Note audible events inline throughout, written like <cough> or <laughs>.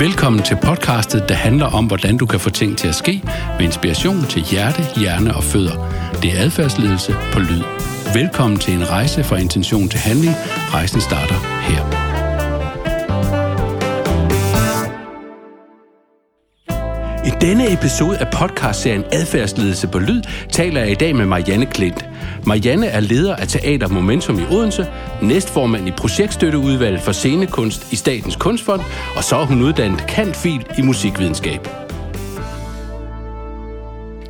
Velkommen til podcastet, der handler om, hvordan du kan få ting til at ske med inspiration til hjerte, hjerne og fødder. Det er adfærdsledelse på lyd. Velkommen til en rejse fra intention til handling. Rejsen starter her. I denne episode af podcastserien Adfærdsledelse på Lyd taler jeg i dag med Marianne Klint. Marianne er leder af Teater Momentum i Odense, næstformand i projektstøtteudvalget for scenekunst i Statens Kunstfond, og så er hun uddannet kantfil i musikvidenskab.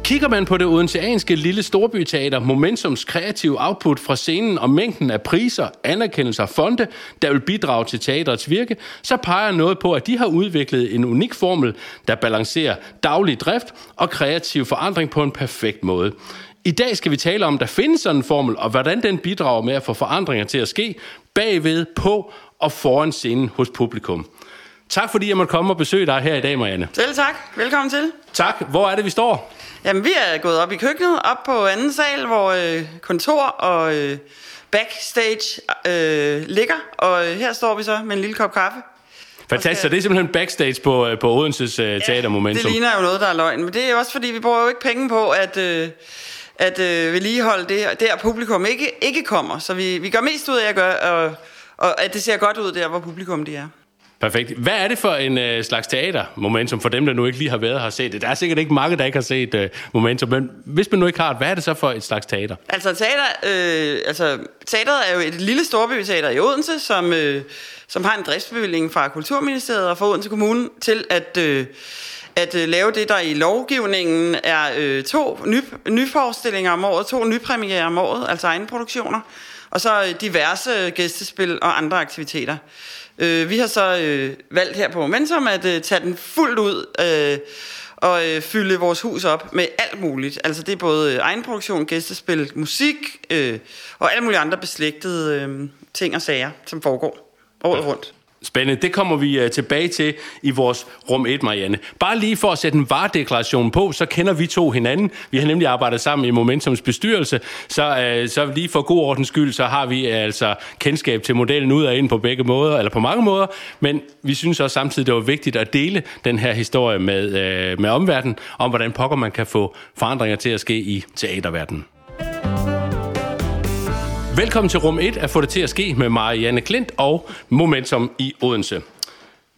Kigger man på det odenseanske lille storbyteater, Momentums kreative output fra scenen og mængden af priser, anerkendelser og fonde, der vil bidrage til teaterets virke, så peger noget på, at de har udviklet en unik formel, der balancerer daglig drift og kreativ forandring på en perfekt måde. I dag skal vi tale om, der findes sådan en formel, og hvordan den bidrager med at få forandringer til at ske bagved, på og foran scenen hos publikum. Tak fordi jeg måtte komme og besøge dig her i dag, Marianne. Selv tak. Velkommen til. Tak. Hvor er det, vi står? Jamen, vi er gået op i køkkenet, op på anden sal, hvor øh, kontor og øh, backstage øh, ligger. Og øh, her står vi så med en lille kop kaffe. Fantastisk, så det er simpelthen backstage på, øh, på Odenses øh, Teatermomentum. Det ligner jo noget, der er løgn. Men det er også fordi, vi bruger jo ikke penge på at, øh, at øh, vedligeholde det, der publikum ikke, ikke kommer. Så vi, vi gør mest ud af at gøre, og, og at det ser godt ud der, hvor publikum de er. Perfekt. Hvad er det for en øh, slags teater-momentum for dem, der nu ikke lige har været og set det? Der er sikkert ikke mange, der ikke har set øh, momentum, men hvis man nu ikke har det, hvad er det så for et slags teater? Altså, teater, øh, altså teateret er jo et lille storbyteater i Odense, som, øh, som har en driftsbevilling fra Kulturministeriet og fra Odense Kommune til at... Øh, at øh, lave det, der i lovgivningen er øh, to ny, nyforestillinger om året, to nypremiere om året, altså egne produktioner, og så øh, diverse gæstespil og andre aktiviteter. Øh, vi har så øh, valgt her på Momentum at øh, tage den fuldt ud øh, og øh, fylde vores hus op med alt muligt. Altså det er både øh, egenproduktion, gæstespil, musik øh, og alle mulige andre beslægtede øh, ting og sager, som foregår året rundt. Spændende. Det kommer vi øh, tilbage til i vores rum 1, Marianne. Bare lige for at sætte en varedeklaration på, så kender vi to hinanden. Vi har nemlig arbejdet sammen i Momentums bestyrelse, så, øh, så lige for god ordens skyld, så har vi øh, altså kendskab til modellen ud og ind på begge måder, eller på mange måder, men vi synes også samtidig, det var vigtigt at dele den her historie med, med omverdenen, om hvordan pokker man kan få forandringer til at ske i teaterverdenen. Velkommen til rum 1 at få det til at ske med Marianne Klint og Momentum i Odense.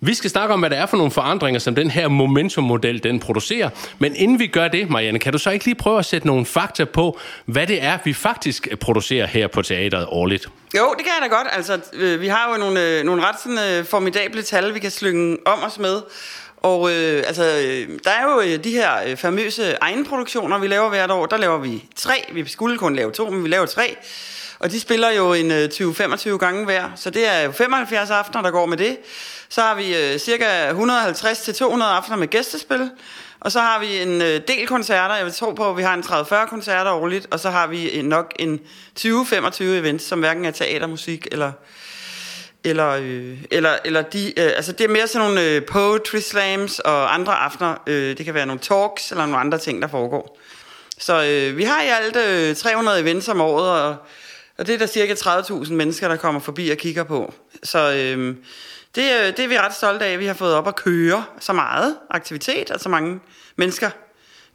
Vi skal snakke om, hvad det er for nogle forandringer, som den her Momentum-model den producerer. Men inden vi gør det, Marianne, kan du så ikke lige prøve at sætte nogle fakta på, hvad det er, vi faktisk producerer her på teateret årligt? Jo, det kan jeg da godt. Altså, øh, vi har jo nogle, øh, nogle ret sådan, øh, formidable tal, vi kan slynge om os med. Og øh, altså, der er jo de her famøse egenproduktioner, vi laver hvert år. Der laver vi tre. Vi skulle kun lave to, men vi laver tre. Og de spiller jo en øh, 20-25 gange hver, så det er jo 75 aftener, der går med det. Så har vi øh, cirka 150-200 aftener med gæstespil. Og så har vi en øh, del koncerter. Jeg vil tro på, at vi har en 30-40 koncerter årligt. Og så har vi en, nok en 20-25 events, som hverken er teatermusik eller eller, øh, eller, eller de, øh, altså det er mere sådan nogle øh, poetry slams og andre aftener. Øh, det kan være nogle talks eller nogle andre ting, der foregår. Så øh, vi har i alt øh, 300 events om året, og og det er der cirka 30.000 mennesker, der kommer forbi og kigger på. Så øhm, det, det er vi ret stolte af, at vi har fået op at køre så meget aktivitet, og så mange mennesker,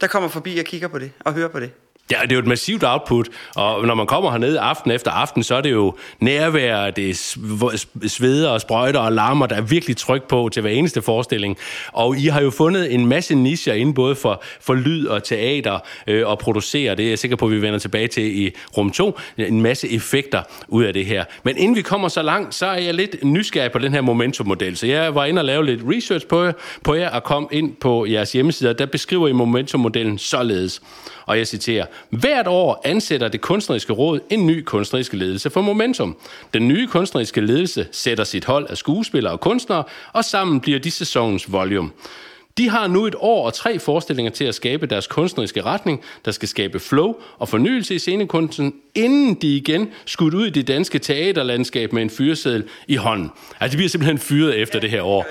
der kommer forbi og kigger på det og hører på det. Ja, det er jo et massivt output, og når man kommer hernede aften efter aften, så er det jo nærvær, det er sveder og sprøjter og larmer, der er virkelig tryk på til hver eneste forestilling. Og I har jo fundet en masse nischer inden både for, for lyd og teater øh, og producere, det er jeg sikker på, at vi vender tilbage til i rum 2, en masse effekter ud af det her. Men inden vi kommer så langt, så er jeg lidt nysgerrig på den her momentum-model, så jeg var inde og lave lidt research på på jer og kom ind på jeres hjemmeside, der beskriver I momentum-modellen således og jeg citerer, hvert år ansætter det kunstneriske råd en ny kunstnerisk ledelse for Momentum. Den nye kunstneriske ledelse sætter sit hold af skuespillere og kunstnere, og sammen bliver de sæsonens volume. De har nu et år og tre forestillinger til at skabe deres kunstneriske retning, der skal skabe flow og fornyelse i scenekunsten, inden de igen skudt ud i det danske teaterlandskab med en fyreseddel i hånden. Altså, de bliver simpelthen fyret efter det her år.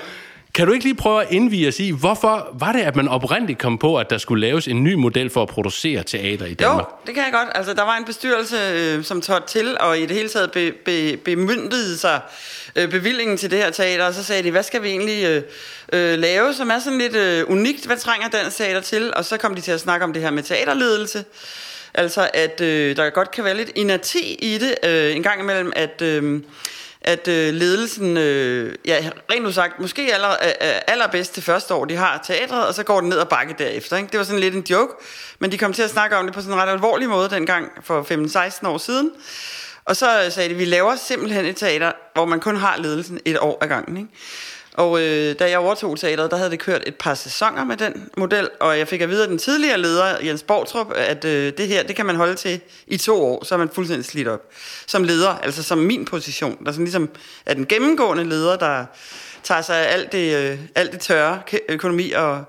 Kan du ikke lige prøve at indvige os i, hvorfor var det, at man oprindeligt kom på, at der skulle laves en ny model for at producere teater i Danmark? Jo, det kan jeg godt. Altså, der var en bestyrelse, øh, som trådte til, og i det hele taget be, be, bemyndede sig øh, bevillingen til det her teater, og så sagde de, hvad skal vi egentlig øh, øh, lave, som er sådan lidt øh, unikt, hvad trænger dansk teater til? Og så kom de til at snakke om det her med teaterledelse, altså at øh, der godt kan være lidt inerti i det, øh, en gang imellem, at... Øh, at øh, ledelsen, øh, ja, rent udsagt, måske aller, øh, øh, allerbedst det første år, de har teatret, og så går den ned og bakke derefter. Ikke? Det var sådan lidt en joke, men de kom til at snakke om det på sådan en ret alvorlig måde dengang for 15-16 år siden. Og så øh, sagde de, vi laver simpelthen et teater, hvor man kun har ledelsen et år ad gangen. Ikke? Og øh, da jeg overtog teateret, der havde det kørt et par sæsoner med den model, og jeg fik at vide af den tidligere leder, Jens Borgtrup, at øh, det her, det kan man holde til i to år, så er man fuldstændig slidt op. Som leder, altså som min position, der sådan ligesom er den gennemgående leder, der tager sig af alt det, øh, alt det tørre økonomi og,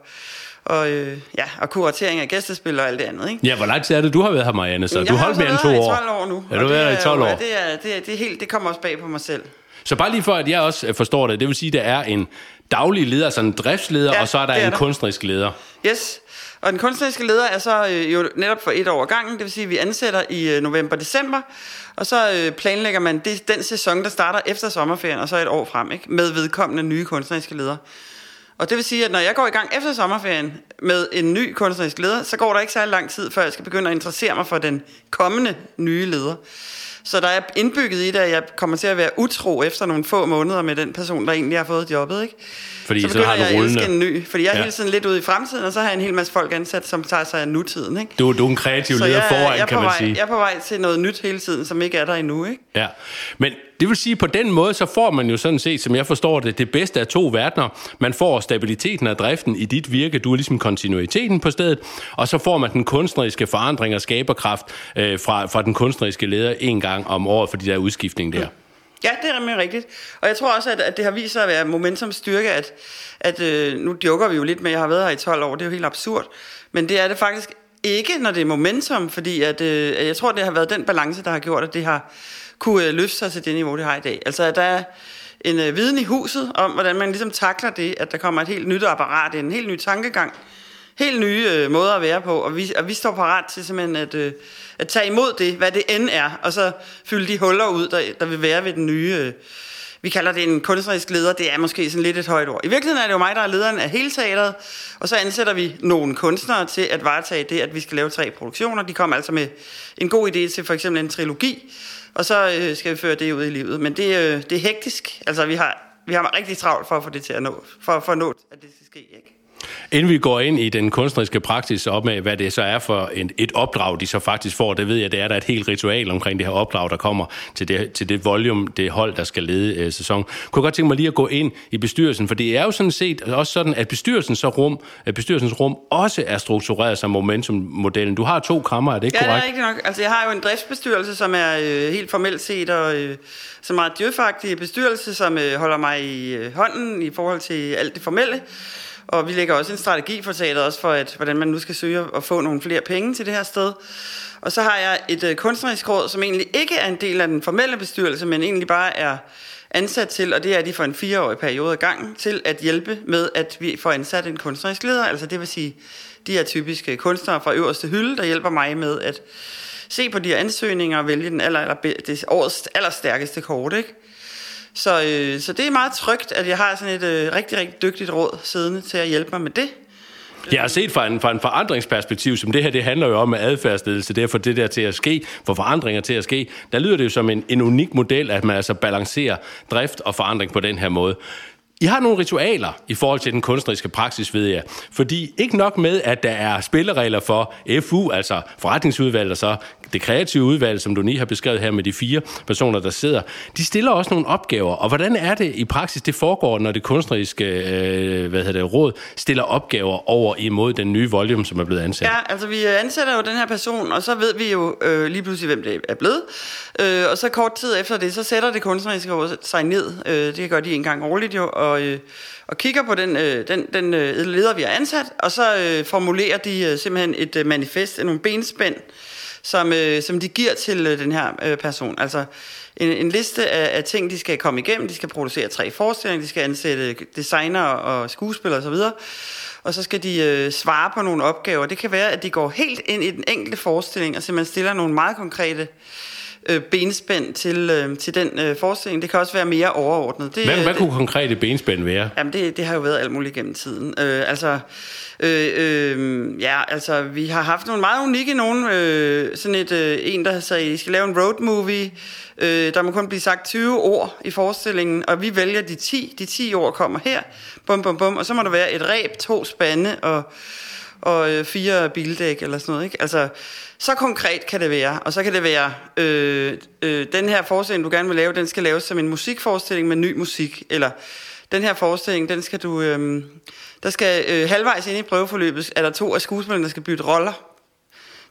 og, øh, ja, og kuratering af gæstespil og alt det andet. Ikke? Ja, hvor lang tid er det, du har været her, Marianne? Så jeg du har holdt mere end to år. Jeg har været i 12 år nu. Ja, du har været i 12 år. Ja, det, er, det, er, det, er helt, det kommer også bag på mig selv. Så bare lige for, at jeg også øh, forstår det, det vil sige, at der er en daglig leder, altså en driftsleder, ja, og så er der er en der. kunstnerisk leder. Yes, og den kunstneriske leder er så øh, jo netop for et år gangen, det vil sige, at vi ansætter i øh, november-december, og så øh, planlægger man det, den sæson, der starter efter sommerferien, og så et år frem, ikke? med vedkommende nye kunstneriske leder. Og det vil sige, at når jeg går i gang efter sommerferien med en ny kunstnerisk leder, så går der ikke særlig lang tid, før jeg skal begynde at interessere mig for den kommende nye leder. Så der er indbygget i det, at jeg kommer til at være utro efter nogle få måneder med den person, der egentlig har fået jobbet. Ikke? Fordi så så har jeg at elske en ny, fordi jeg er ja. hele tiden lidt ude i fremtiden, og så har jeg en hel masse folk ansat, som tager sig af nutiden. Ikke? Du, du er en kreativ leder jeg, foran, jeg kan man vej, sige. Jeg er på vej til noget nyt hele tiden, som ikke er der endnu. Ikke? Ja, men det vil sige, på den måde, så får man jo sådan set, som jeg forstår det, det bedste af to verdener. Man får stabiliteten af driften i dit virke, du er ligesom kontinuiteten på stedet, og så får man den kunstneriske forandring og skaberkraft øh, fra, fra den kunstneriske leder en gang om året for de der udskiftning der. Mm. Ja, det er nemlig rigtigt. Og jeg tror også, at, at det har vist sig at være momentum styrke, at, at øh, nu joker vi jo lidt med, at jeg har været her i 12 år, det er jo helt absurd, men det er det faktisk ikke, når det er momentum, fordi at, øh, jeg tror, det har været den balance, der har gjort, at det har kunne øh, løfte sig til det niveau, det har i dag. Altså, at der er en øh, viden i huset om, hvordan man ligesom takler det, at der kommer et helt nyt apparat, en helt ny tankegang, helt nye øh, måder at være på, og vi, og vi står parat til simpelthen at, øh, at tage imod det, hvad det end er, og så fylde de huller ud, der, der vil være ved den nye... Øh, vi kalder det en kunstnerisk leder, det er måske sådan lidt et højt ord. I virkeligheden er det jo mig, der er lederen af hele teateret, og så ansætter vi nogle kunstnere til at varetage det, at vi skal lave tre produktioner. De kommer altså med en god idé til for eksempel en trilogi, og så øh, skal vi føre det ud i livet. Men det, øh, det er hektisk. Altså, vi har, vi har rigtig travlt for at få det til at nå, for, for at nå, at det skal ske, ikke? Inden vi går ind i den kunstneriske praksis op med, hvad det så er for en, et opdrag, de så faktisk får, det ved jeg, det er der et helt ritual omkring det her opdrag, der kommer til det, til det volume, det hold, der skal lede øh, sæson. Kunne jeg godt tænke mig lige at gå ind i bestyrelsen, for det er jo sådan set også sådan, at bestyrelsens rum, at bestyrelsens rum også er struktureret som momentummodellen. Du har to kammer, er det ikke ja, korrekt? Ja, er rigtigt nok. Altså, jeg har jo en driftsbestyrelse, som er øh, helt formelt set og øh, som meget djøfagtig bestyrelse, som øh, holder mig i øh, hånden i forhold til alt det formelle. Og vi lægger også en strategi for teateret, også for, at, hvordan man nu skal søge at få nogle flere penge til det her sted. Og så har jeg et øh, kunstnerisk råd, som egentlig ikke er en del af den formelle bestyrelse, men egentlig bare er ansat til, og det er de for en fireårig periode af gang, til at hjælpe med, at vi får ansat en kunstnerisk leder. Altså det vil sige, de er typiske øh, kunstnere fra øverste hylde, der hjælper mig med at se på de her ansøgninger og vælge den aller, aller, det årets allerstærkeste kort, ikke? Så, øh, så det er meget trygt, at jeg har sådan et øh, rigtig, rigtig dygtigt råd siddende til at hjælpe mig med det. Jeg har set fra en, fra en forandringsperspektiv, som det her det handler jo om med adfærdsledelse, det er for det der til at ske, for forandringer til at ske, der lyder det jo som en, en unik model, at man altså balancerer drift og forandring på den her måde. I har nogle ritualer i forhold til den kunstneriske praksis, ved jeg. Fordi ikke nok med, at der er spilleregler for FU, altså forretningsudvalget, og så det kreative udvalg, som du lige har beskrevet her med de fire personer, der sidder, de stiller også nogle opgaver. Og hvordan er det i praksis, det foregår, når det kunstneriske øh, hvad hedder det, råd stiller opgaver over imod den nye volume, som er blevet ansat? Ja, altså vi øh, ansætter jo den her person, og så ved vi jo øh, lige pludselig, hvem det er blevet. Øh, og så kort tid efter det, så sætter det kunstneriske råd sig ned. Øh, det gør de en gang årligt jo, og, øh, og kigger på den, øh, den, den øh, leder, vi har ansat, og så øh, formulerer de øh, simpelthen et øh, manifest, nogle benspænd, som, øh, som de giver til øh, den her øh, person. Altså en, en liste af, af ting, de skal komme igennem. De skal producere tre forestillinger, de skal ansætte designer og skuespillere osv., og så skal de øh, svare på nogle opgaver. Det kan være, at de går helt ind i den enkelte forestilling, og simpelthen stiller nogle meget konkrete øh, benspænd til, øh, til den øh, forestilling. Det kan også være mere overordnet. Det, hvad, hvad det, kunne konkrete benspænd være? Jamen, det, det har jo været alt muligt gennem tiden. Øh, altså, øh, øh, ja, altså, vi har haft nogle meget unikke nogen. Øh, sådan et, øh, en, der sagde, I skal lave en road movie. Øh, der må kun blive sagt 20 ord i forestillingen, og vi vælger de 10. De 10 ord kommer her. Bum, bum, bum. Og så må der være et ræb, to spande og, og øh, fire bildæk eller sådan noget. Ikke? Altså, så konkret kan det være. Og så kan det være, øh, øh, den her forestilling, du gerne vil lave, den skal laves som en musikforestilling med ny musik. Eller den her forestilling, den skal du... Øh, der skal øh, halvvejs ind i prøveforløbet, er der to af skuespillerne, der skal bytte roller.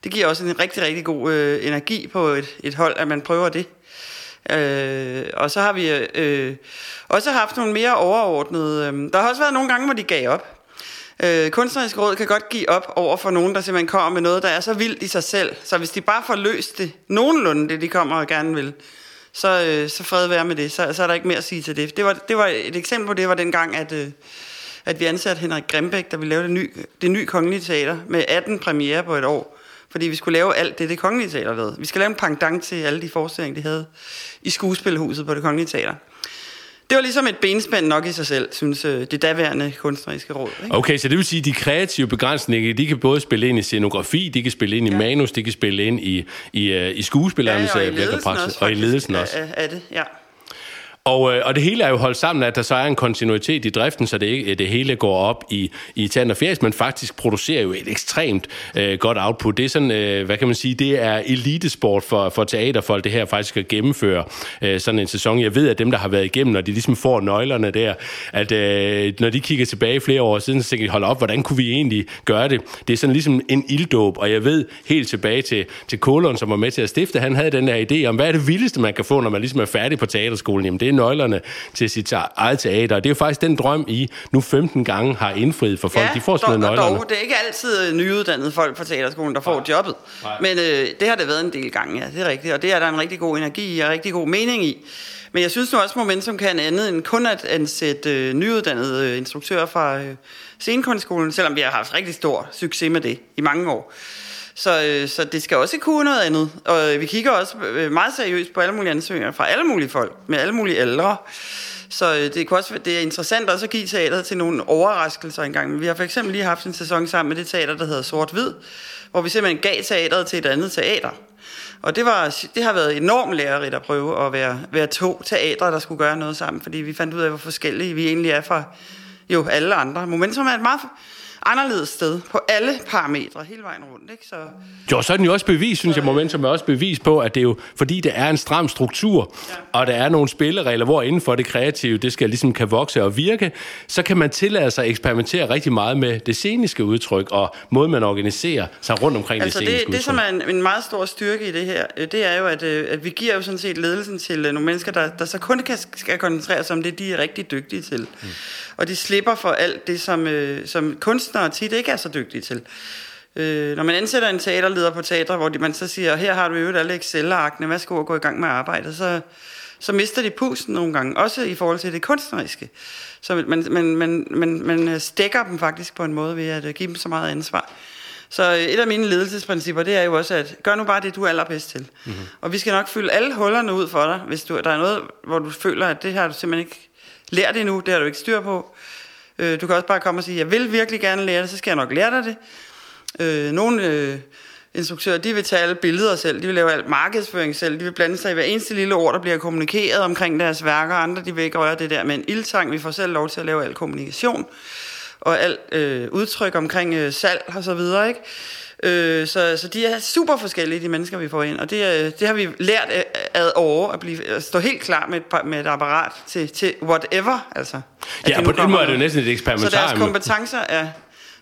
Det giver også en rigtig, rigtig god øh, energi på et, et hold, at man prøver det. Øh, og så har vi øh, også haft nogle mere overordnede... Øh, der har også været nogle gange, hvor de gav op. Øh, kunstnerisk råd kan godt give op over for nogen, der simpelthen kommer med noget, der er så vildt i sig selv. Så hvis de bare får løst det nogenlunde, det de kommer og gerne vil, så, øh, så fred være med det. Så, så er der ikke mere at sige til det. Det var, det var et eksempel på det, var dengang, at, øh, at vi ansatte Henrik Grimbæk, der vi lavede det nye, det nye kongelige teater med 18 premiere på et år. Fordi vi skulle lave alt det, det kongelige teater lavede. Vi skal lave en pangdang til alle de forestillinger, de havde i skuespilhuset på det kongelige teater. Det var ligesom et benspænd nok i sig selv, synes øh, det daværende kunstneriske råd. Ikke? Okay, så det vil sige, at de kreative begrænsninger, de kan både spille ind i scenografi, de kan spille ind i ja. manus, de kan spille ind i, i, øh, i skuespillernes ja, og i øh, ledelsen også, og i ledelsen også. Af, af det, ja. Og, øh, og det hele er jo holdt sammen, at der så er en kontinuitet i driften, så det, ikke, det hele går op i, i tand og fjæs, men faktisk producerer jo et ekstremt øh, godt output. Det er sådan, øh, hvad kan man sige, det er elitesport for, for teaterfolk, det her faktisk at gennemføre øh, sådan en sæson. Jeg ved, at dem, der har været igennem, når de ligesom får nøglerne der, at øh, når de kigger tilbage flere år siden, så tænker de, hold op, hvordan kunne vi egentlig gøre det? Det er sådan ligesom en ilddåb, og jeg ved helt tilbage til, til Kolon, som var med til at stifte, han havde den her idé om, hvad er det vildeste, man kan få, når man ligesom er færdig på teaterskolen? Jamen, det er nøglerne til sit eget teater. Det er jo faktisk den drøm, I nu 15 gange har indfriet for folk. Ja, de får dog, nøglerne. Dog, det er ikke altid nyuddannede folk fra teaterskolen, der får Nej. jobbet. Nej. Men øh, det har det været en del gange, ja, det er rigtigt. Og det er der en rigtig god energi i og rigtig god mening i. Men jeg synes nu også, Momentum kan andet end kun at ansætte øh, nyuddannede øh, instruktører fra øh, scenekunstskolen, selvom vi har haft rigtig stor succes med det i mange år. Så, øh, så det skal også kunne noget andet. Og vi kigger også øh, meget seriøst på alle mulige ansøgninger fra alle mulige folk, med alle mulige ældre. Så øh, det, kunne også, det er interessant også at give teateret til nogle overraskelser engang. Men vi har for eksempel lige haft en sæson sammen med det teater, der hedder Sort Hvid, hvor vi simpelthen gav teateret til et andet teater. Og det, var, det har været enormt lærerigt at prøve at være, være to teatre, der skulle gøre noget sammen, fordi vi fandt ud af, hvor forskellige vi egentlig er fra jo alle andre. Momentum er et meget anderledes sted på alle parametre hele vejen rundt. Ikke? Så... Jo, så er den jo også bevis, synes jeg, momentum er også bevis på, at det er jo, fordi det er en stram struktur, ja. og der er nogle spilleregler, hvor inden for det kreative, det skal ligesom kan vokse og virke, så kan man tillade sig at eksperimentere rigtig meget med det sceniske udtryk, og måden man organiserer sig rundt omkring altså det sceniske det, udtryk. Det, som er en, en meget stor styrke i det her, øh, det er jo, at, øh, at vi giver jo sådan set ledelsen til øh, nogle mennesker, der, der så kun kan, skal koncentrere sig om det, de er rigtig dygtige til. Mm. Og de slipper for alt det, som, som kunstnere tit ikke er så dygtige til. Øh, når man ansætter en teaterleder på teater, hvor de, man så siger, her har du jo alle Excel-arkene, værsgo at gå i gang med arbejdet, så, så mister de pusten nogle gange, også i forhold til det kunstneriske. Så man, man, man, man, man stikker dem faktisk på en måde ved at give dem så meget ansvar. Så et af mine ledelsesprincipper, det er jo også, at gør nu bare det, du er allerbedst til. Mm-hmm. Og vi skal nok fylde alle hullerne ud for dig, hvis du, der er noget, hvor du føler, at det har du simpelthen ikke Lær det nu, det har du ikke styr på. Øh, du kan også bare komme og sige, jeg vil virkelig gerne lære det, så skal jeg nok lære dig det. Øh, nogle øh, instruktører, de vil tage alle billeder selv, de vil lave alt markedsføring selv, de vil blande sig i hver eneste lille ord, der bliver kommunikeret omkring deres værker, andre de vil ikke røre det der med en ildtang, vi får selv lov til at lave al kommunikation, og alt øh, udtryk omkring øh, salg og så videre, ikke? Øh, så, så de er super forskellige, de mennesker, vi får ind. Og det, øh, det har vi lært ad over, at, blive, at stå helt klar med et, med et apparat til, til whatever. Altså, ja, på den måde er det jo næsten et eksperimentarium. Så deres kompetencer er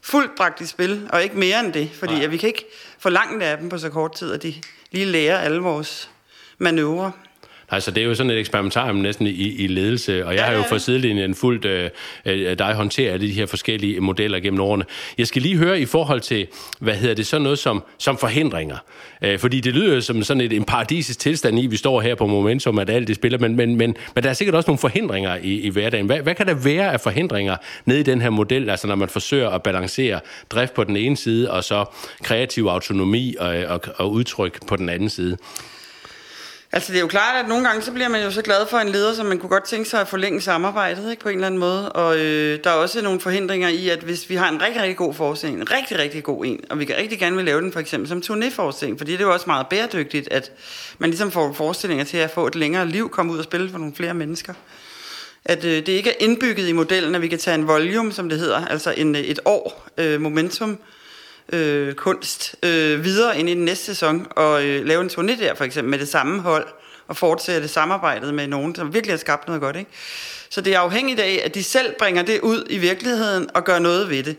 fuldt bragt i spil, og ikke mere end det. Fordi ja. at vi kan ikke få langt af dem på så kort tid, at de lige lærer alle vores manøvrer. Altså, det er jo sådan et eksperimentarium næsten i, i ledelse, og jeg har jo fra sidelinjen fuldt øh, øh, dig håndtere alle de her forskellige modeller gennem årene. Jeg skal lige høre i forhold til, hvad hedder det, sådan noget som, som forhindringer. Øh, fordi det lyder jo som sådan et, en paradisisk tilstand i, vi står her på momentum, at alt det spiller, men, men, men, men der er sikkert også nogle forhindringer i, i hverdagen. Hvad, hvad kan der være af forhindringer nede i den her model, altså når man forsøger at balancere drift på den ene side, og så kreativ autonomi og, og, og udtryk på den anden side? Altså det er jo klart, at nogle gange så bliver man jo så glad for en leder, som man kunne godt tænke sig at forlænge samarbejdet ikke, på en eller anden måde. Og øh, der er også nogle forhindringer i, at hvis vi har en rigtig, rigtig god forestilling, en rigtig, rigtig god en, og vi kan rigtig gerne vil lave den for eksempel som turnéforestilling, fordi det er jo også meget bæredygtigt, at man ligesom får forestillinger til at få et længere liv, komme ud og spille for nogle flere mennesker. At øh, det ikke er indbygget i modellen, at vi kan tage en volume, som det hedder, altså en, øh, et år øh, momentum, øh, kunst øh, videre ind i den næste sæson og øh, lave en turné der for eksempel med det samme hold og fortsætte samarbejdet med nogen, som virkelig har skabt noget godt. Ikke? Så det er afhængigt af, at de selv bringer det ud i virkeligheden og gør noget ved det.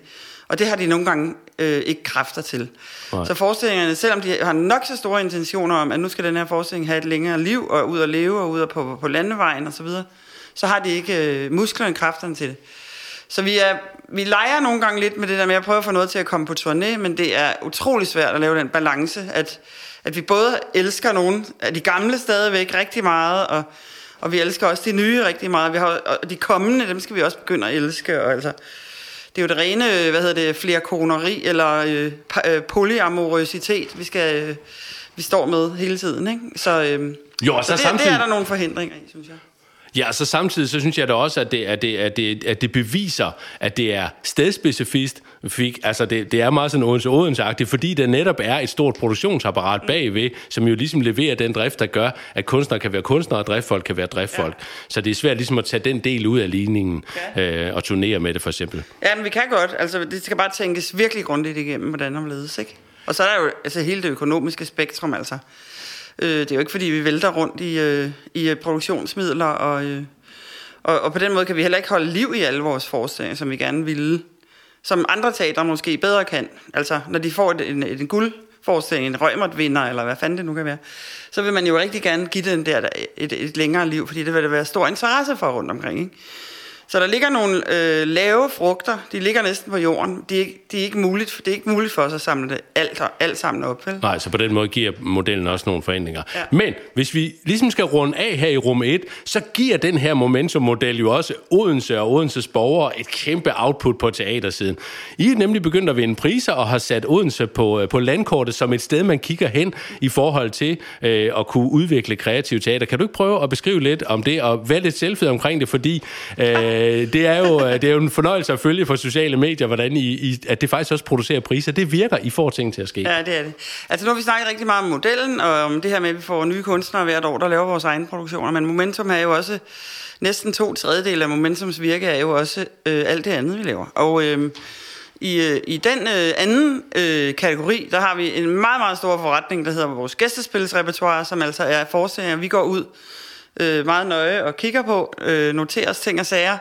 Og det har de nogle gange øh, ikke kræfter til. Nej. Så forestillingerne, selvom de har nok så store intentioner om, at nu skal den her forestilling have et længere liv, og ud og leve, og ud og på, på landevejen osv., så, videre, så har de ikke øh, musklerne og kræfterne til det. Så vi, er, vi leger nogle gange lidt med det der med at prøve at få noget til at komme på turné, men det er utrolig svært at lave den balance, at, at vi både elsker nogle af de gamle stadigvæk rigtig meget, og, og vi elsker også de nye rigtig meget. Vi har, og de kommende, dem skal vi også begynde at elske. Og altså, det er jo det rene, hvad hedder det, flere koneri, eller øh, øh, polyamorøsitet, vi skal... Øh, vi står med hele tiden, ikke? Så, øh, jo, så, så det, samtidig... det er der nogle forhindringer i, synes jeg. Ja, så samtidig så synes jeg da også, at det, at det, at det, at det beviser, at det er stedspecifikt. Fik, altså det, det er meget sådan Odense odense fordi der netop er et stort produktionsapparat bagved, som jo ligesom leverer den drift, der gør, at kunstnere kan være kunstnere, og driftfolk kan være driftfolk. Ja. Så det er svært ligesom at tage den del ud af ligningen ja. øh, og turnere med det, for eksempel. Ja, men vi kan godt. Altså, det skal bare tænkes virkelig grundigt igennem, hvordan omledes, ikke? Og så er der jo altså, hele det økonomiske spektrum, altså. Øh, det er jo ikke, fordi vi vælter rundt i, øh, i øh, produktionsmidler, og, øh, og, og på den måde kan vi heller ikke holde liv i alle vores forestillinger, som vi gerne ville. Som andre teatre måske bedre kan. Altså, når de får en, en, en guldforestilling, en røgmert vinder, eller hvad fanden det nu kan være, så vil man jo rigtig gerne give den der et, et længere liv, fordi det vil der være stor interesse for rundt omkring. Ikke? Så der ligger nogle øh, lave frugter, de ligger næsten på jorden. De er, de er ikke muligt, det er ikke muligt for os at samle det alt, alt sammen op. Vel? Nej, så på den måde giver modellen også nogle forandringer. Ja. Men hvis vi ligesom skal runde af her i rum 1, så giver den her momentum-model jo også Odense og Odenses borgere et kæmpe output på teatersiden. I er nemlig begyndt at vinde priser og har sat Odense på, øh, på landkortet som et sted, man kigger hen i forhold til øh, at kunne udvikle kreativ teater. Kan du ikke prøve at beskrive lidt om det og være lidt selvfed omkring det, fordi øh, øh, det, er jo, øh, det er jo en fornøjelse at følge for sociale medier, hvordan I, I, at det faktisk også producerer priser. Det virker, I får ting til at ske. Ja, det er det. Altså nu har vi snakket rigtig meget om modellen, og om det her med, at vi får nye kunstnere hvert år, der laver vores egne produktioner. Men Momentum er jo også, næsten to tredjedel af Momentums virke er jo også øh, alt det andet, vi laver. Og... Øh, i, øh, I den øh, anden øh, kategori, der har vi en meget, meget stor forretning, der hedder vores gæstespilsrepertoire, som altså er forestillinger, vi går ud øh, meget nøje og kigger på, øh, noterer os ting og sager,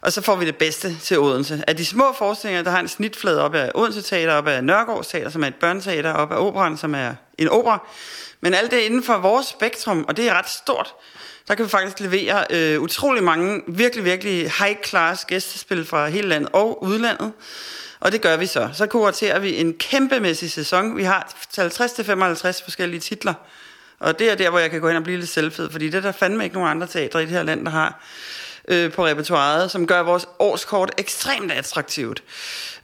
og så får vi det bedste til Odense. Af de små forestillinger, der har en snitflade op af Odense Teater, op af Nørregårds Teater, som er et børneteater, op af Operan, som er en opera. Men alt det inden for vores spektrum, og det er ret stort, der kan vi faktisk levere øh, utrolig mange virkelig, virkelig high-class gæstespil fra hele landet og udlandet. Og det gør vi så. Så kuraterer vi en kæmpemæssig sæson. Vi har 50-55 forskellige titler og det er der, hvor jeg kan gå hen og blive lidt selvfed, fordi det er der fandme ikke nogen andre teatre i det her land, der har øh, på repertoireet, som gør vores årskort ekstremt attraktivt.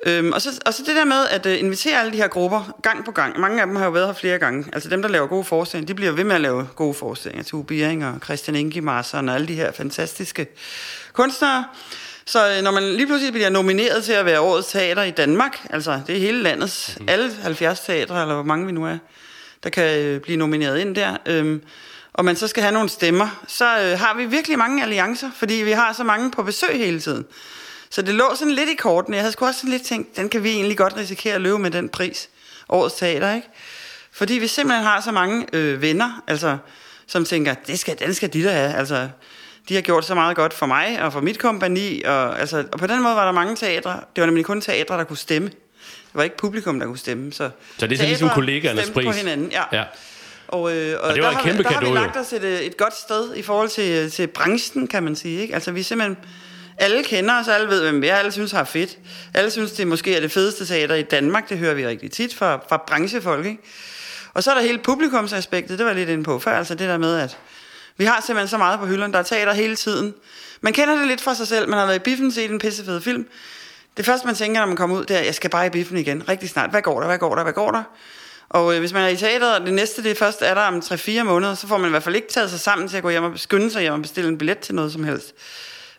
Øhm, og, så, og så det der med at uh, invitere alle de her grupper gang på gang. Mange af dem har jo været her flere gange. Altså dem, der laver gode forestillinger, de bliver ved med at lave gode forestillinger. Tue Biering og Christian Ingemarsen og alle de her fantastiske kunstnere. Så øh, når man lige pludselig bliver nomineret til at være årets teater i Danmark, altså det er hele landets, mm. alle 70 teatre, eller hvor mange vi nu er, der kan øh, blive nomineret ind der, øhm, og man så skal have nogle stemmer, så øh, har vi virkelig mange alliancer, fordi vi har så mange på besøg hele tiden. Så det lå sådan lidt i kortene. Jeg havde sgu også sådan lidt tænkt, den kan vi egentlig godt risikere at løbe med den pris, årets teater, ikke? Fordi vi simpelthen har så mange øh, venner, altså, som tænker, det skal, den skal de der have. Altså, de har gjort så meget godt for mig og for mit kompani. Og, altså, og på den måde var der mange teatre. Det var nemlig kun teatre, der kunne stemme. Det var ikke publikum, der kunne stemme. Så, så det er så ligesom kollegaernes pris? på hinanden, ja. ja. Og, øh, Og det var der, en kæmpe har, der har vi lagt os et, øh, et godt sted i forhold til, til branchen, kan man sige. Ikke? Altså vi simpelthen... Alle kender os, alle ved, hvem vi er, alle synes, har fedt. Alle synes, det måske er det fedeste teater i Danmark. Det hører vi rigtig tit fra, fra branchefolk. Ikke? Og så er der hele publikumsaspektet, det var lidt inde på før, altså det der med, at vi har simpelthen så meget på hylderne, der er teater hele tiden. Man kender det lidt fra sig selv, man har været i biffen, set en pissefed film. Det første, man tænker, når man kommer ud, det er, jeg skal bare i biffen igen, rigtig snart. Hvad går der, hvad går der, hvad går der? Og øh, hvis man er i teateret, og det næste, det først er der om 3-4 måneder, så får man i hvert fald ikke taget sig sammen til at gå hjem og skynde sig hjem og bestille en billet til noget som helst.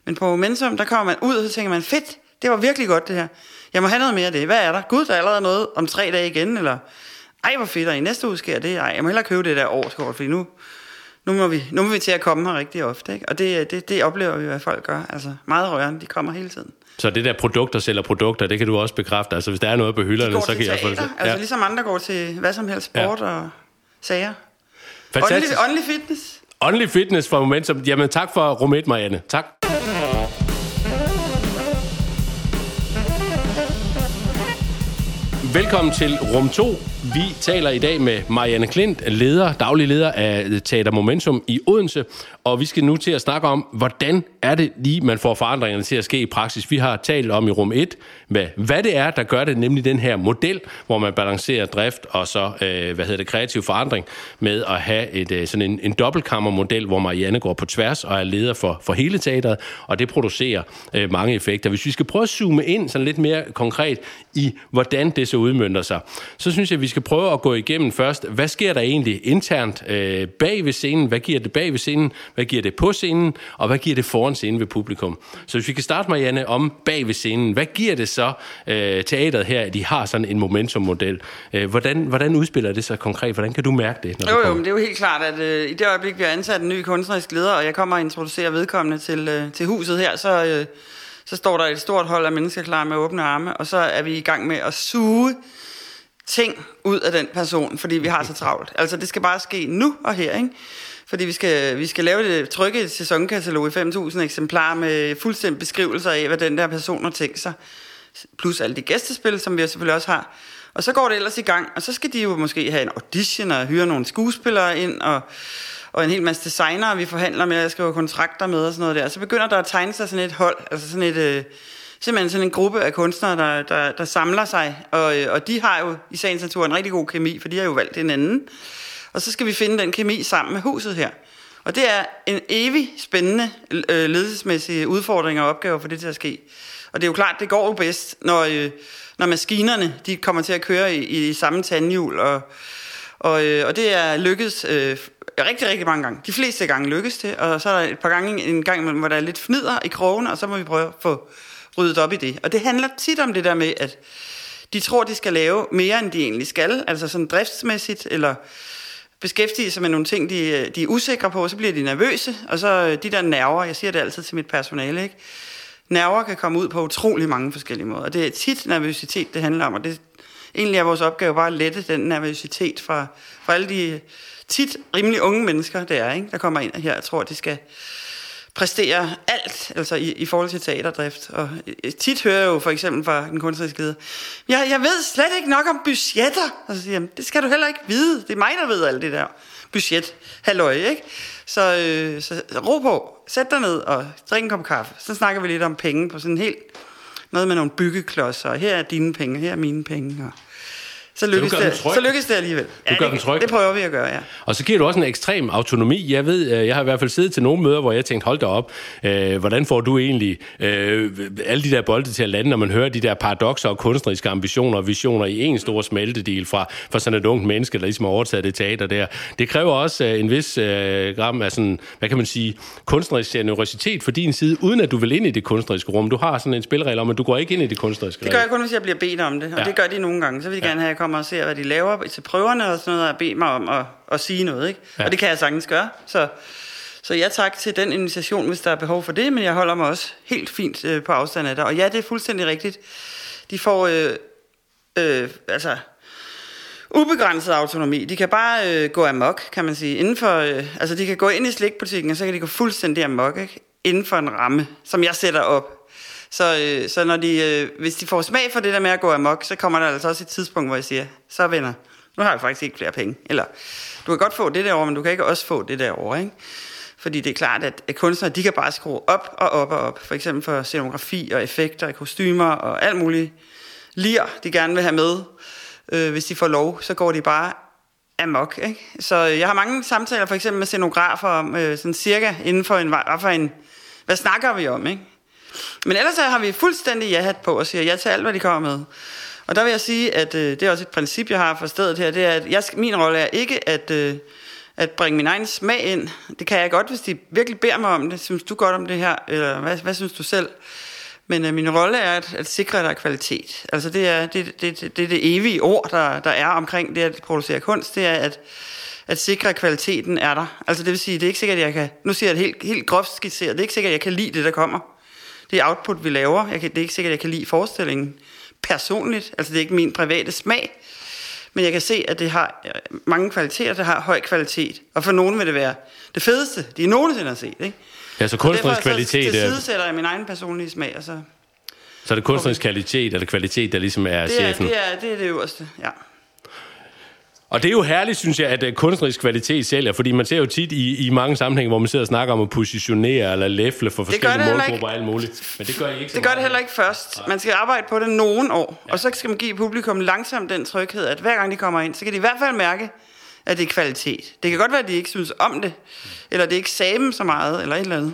Men på Momentum, der kommer man ud, og så tænker man, fedt, det var virkelig godt det her. Jeg må have noget mere af det. Hvad er der? Gud, der er allerede noget om tre dage igen, eller ej, hvor fedt, og i næste uge sker det. Ej, jeg må hellere købe det der årskort, fordi nu, nu, må vi, nu må vi til at komme her rigtig ofte. Ikke? Og det, det, det oplever vi, hvad folk gør. Altså meget rørende, de kommer hele tiden. Så det der produkter sælger produkter, det kan du også bekræfte. Altså hvis der er noget på hylderne, så kan jeg få teater, det. altså ligesom andre går til hvad som helst, sport ja. og sager. Fantastisk. Only, only fitness. Only Fitness for Momentum. Jamen tak for rummet, Marianne. Tak. Velkommen til Rum 2. Vi taler i dag med Marianne Klint, leder, daglig leder af Teater Momentum i Odense, og vi skal nu til at snakke om, hvordan er det lige, man får forandringerne til at ske i praksis. Vi har talt om i rum 1, hvad, hvad det er, der gør det, nemlig den her model, hvor man balancerer drift og så, øh, hvad hedder det, kreativ forandring med at have et, øh, sådan en, en dobbeltkammermodel, hvor Marianne går på tværs og er leder for, for hele teateret, og det producerer øh, mange effekter. Hvis vi skal prøve at zoome ind sådan lidt mere konkret i, hvordan det så udmyndter sig, så synes jeg, at vi skal prøve at gå igennem først, hvad sker der egentlig internt øh, bag ved scenen, hvad giver det bag ved scenen, hvad giver det på scenen, og hvad giver det foran scenen ved publikum. Så hvis vi kan starte, Marianne, om bag ved scenen, hvad giver det så øh, teateret her, at de har sådan en momentummodel? Øh, hvordan, hvordan udspiller det sig konkret? Hvordan kan du mærke det? Når Jo, du jo, men det er jo helt klart, at øh, i det øjeblik, vi har ansat en ny kunstnerisk leder, og jeg kommer og introducerer vedkommende til, øh, til huset her, så, øh, så står der et stort hold af mennesker klar med åbne arme, og så er vi i gang med at suge ting ud af den person, fordi vi har så travlt. Altså, det skal bare ske nu og her, ikke? Fordi vi skal, vi skal lave det, trykke et sæsonkatalog i 5.000 eksemplarer med fuldstændig beskrivelser af, hvad den der person har tænkt sig. Plus alle de gæstespil, som vi selvfølgelig også har. Og så går det ellers i gang, og så skal de jo måske have en audition og hyre nogle skuespillere ind, og, og en hel masse designere, vi forhandler med, og skriver kontrakter med og sådan noget der. Så begynder der at tegne sig sådan et hold, altså sådan et... Øh, simpelthen sådan en gruppe af kunstnere, der, der, der samler sig, og, øh, og de har jo i sagens natur en rigtig god kemi, for de har jo valgt hinanden. Og så skal vi finde den kemi sammen med huset her. Og det er en evig spændende øh, ledelsesmæssige udfordring og opgaver for det til at ske. Og det er jo klart, det går jo bedst, når, øh, når maskinerne de kommer til at køre i, i samme tandhjul, og, og, øh, og det er lykkedes øh, rigtig, rigtig mange gange. De fleste gange lykkes det, og så er der et par gange en gang, hvor der er lidt fnider i krogen, og så må vi prøve at få ryddet op i det. Og det handler tit om det der med, at de tror, de skal lave mere, end de egentlig skal, altså sådan driftsmæssigt, eller beskæftige sig med nogle ting, de, de er usikre på, så bliver de nervøse, og så øh, de der nerver, jeg siger det altid til mit personale, ikke? Nerver kan komme ud på utrolig mange forskellige måder. og Det er tit nervøsitet, det handler om, og det egentlig er vores opgave bare at lette den nervøsitet fra, fra alle de tit rimelig unge mennesker, der er, ikke? der kommer ind her og tror, de skal præstere alt, altså i, i forhold til teaterdrift. Og øh, tit hører jeg jo for eksempel fra den kunstneriske leder, jeg, jeg ved slet ikke nok om budgetter. Og så siger jeg, det skal du heller ikke vide. Det er mig, der ved alt det der budget. Halløj, ikke? Så, øh, så ro på. Sæt dig ned og drik en kop kaffe. Så snakker vi lidt om penge på sådan helt noget med nogle byggeklodser. Her er dine penge, her er mine penge. Og så lykkes, den det, så lykkes det alligevel. Du gør det, den tryg. det prøver vi at gøre, ja. Og så giver du også en ekstrem autonomi. Jeg ved, øh, jeg har i hvert fald siddet til nogle møder, hvor jeg tænkte, hold da op, øh, hvordan får du egentlig øh, alle de der bolde til at lande, når man hører de der paradoxer og kunstneriske ambitioner og visioner i en stor smeltedel fra, fra sådan et ungt menneske, der ligesom har overtaget det teater der. Det kræver også øh, en vis øh, gram af sådan, hvad kan man sige, kunstnerisk generøsitet for din side, uden at du vil ind i det kunstneriske rum. Du har sådan en spilregel om, at du går ikke ind i det kunstneriske Det gør jeg kun, hvis jeg bliver bedt om det, og Ja. ja. det gør de nogle gange. Så vil de gerne have, at kommer og ser, hvad de laver til prøverne og sådan noget, og bede mig om at, at sige noget. Ikke? Ja. Ja. Og det kan jeg sagtens gøre. Så, så jeg tak til den invitation, hvis der er behov for det, men jeg holder mig også helt fint øh, på afstand af det. Og ja, det er fuldstændig rigtigt. De får øh, øh, altså ubegrænset autonomi. De kan bare øh, gå amok, kan man sige. Inden for, øh, altså de kan gå ind i slikbutikken, og så kan de gå fuldstændig amok, ikke? inden for en ramme, som jeg sætter op. Så, øh, så når de, øh, hvis de får smag for det der med at gå amok, så kommer der altså også et tidspunkt, hvor jeg siger, så venner, nu har jeg faktisk ikke flere penge. Eller, du kan godt få det derovre, men du kan ikke også få det derovre, ikke? Fordi det er klart, at, at kunstnere, de kan bare skrue op og op og op. For eksempel for scenografi og effekter, og kostymer og alt muligt lir, de gerne vil have med. Øh, hvis de får lov, så går de bare amok. Ikke? Så øh, jeg har mange samtaler for eksempel med scenografer om øh, sådan cirka inden for en, hvad for en, hvad snakker vi om, ikke? Men ellers har vi fuldstændig ja-hat på og siger ja til alt, hvad de kommer med. Og der vil jeg sige, at øh, det er også et princip, jeg har for stedet her, det er, at jeg, min rolle er ikke at, øh, at bringe min egen smag ind. Det kan jeg godt, hvis de virkelig beder mig om det. Synes du godt om det her? Eller hvad, hvad synes du selv? Men øh, min rolle er at, at sikre, at der er kvalitet. Altså det er det, det, det, det, det evige ord, der, der er omkring det at producere kunst, det er at, at sikre, at kvaliteten er der. Altså det vil sige, det er ikke sikkert, at jeg kan, nu siger jeg det helt, helt groft skitseret, det er ikke sikkert, at jeg kan lide det, der kommer. Det er output, vi laver. Jeg kan, det er ikke sikkert, at jeg kan lide forestillingen personligt. Altså det er ikke min private smag. Men jeg kan se, at det har øh, mange kvaliteter, det har høj kvalitet. Og for nogen vil det være det fedeste, de nogensinde har set. Ikke? Ja, så kunstnerisk kvalitet... Så sidesætter jeg min egen personlige smag, og så... Så er det kunstnerisk kvalitet, eller kvalitet, der ligesom er det er, chefen? Det er, det er det øverste, ja. Og det er jo herligt, synes jeg, at kunstnerisk kvalitet sælger, fordi man ser jo tit i, i mange sammenhænge, hvor man sidder og snakker om at positionere eller læfle for forskellige målgrupper og alt muligt. Men det gør I ikke så Det gør det heller ikke først. Man skal arbejde på det nogen år, ja. og så skal man give publikum langsomt den tryghed, at hver gang de kommer ind, så kan de i hvert fald mærke, at det er kvalitet. Det kan godt være, at de ikke synes om det, eller det ikke sagde dem så meget, eller et eller andet.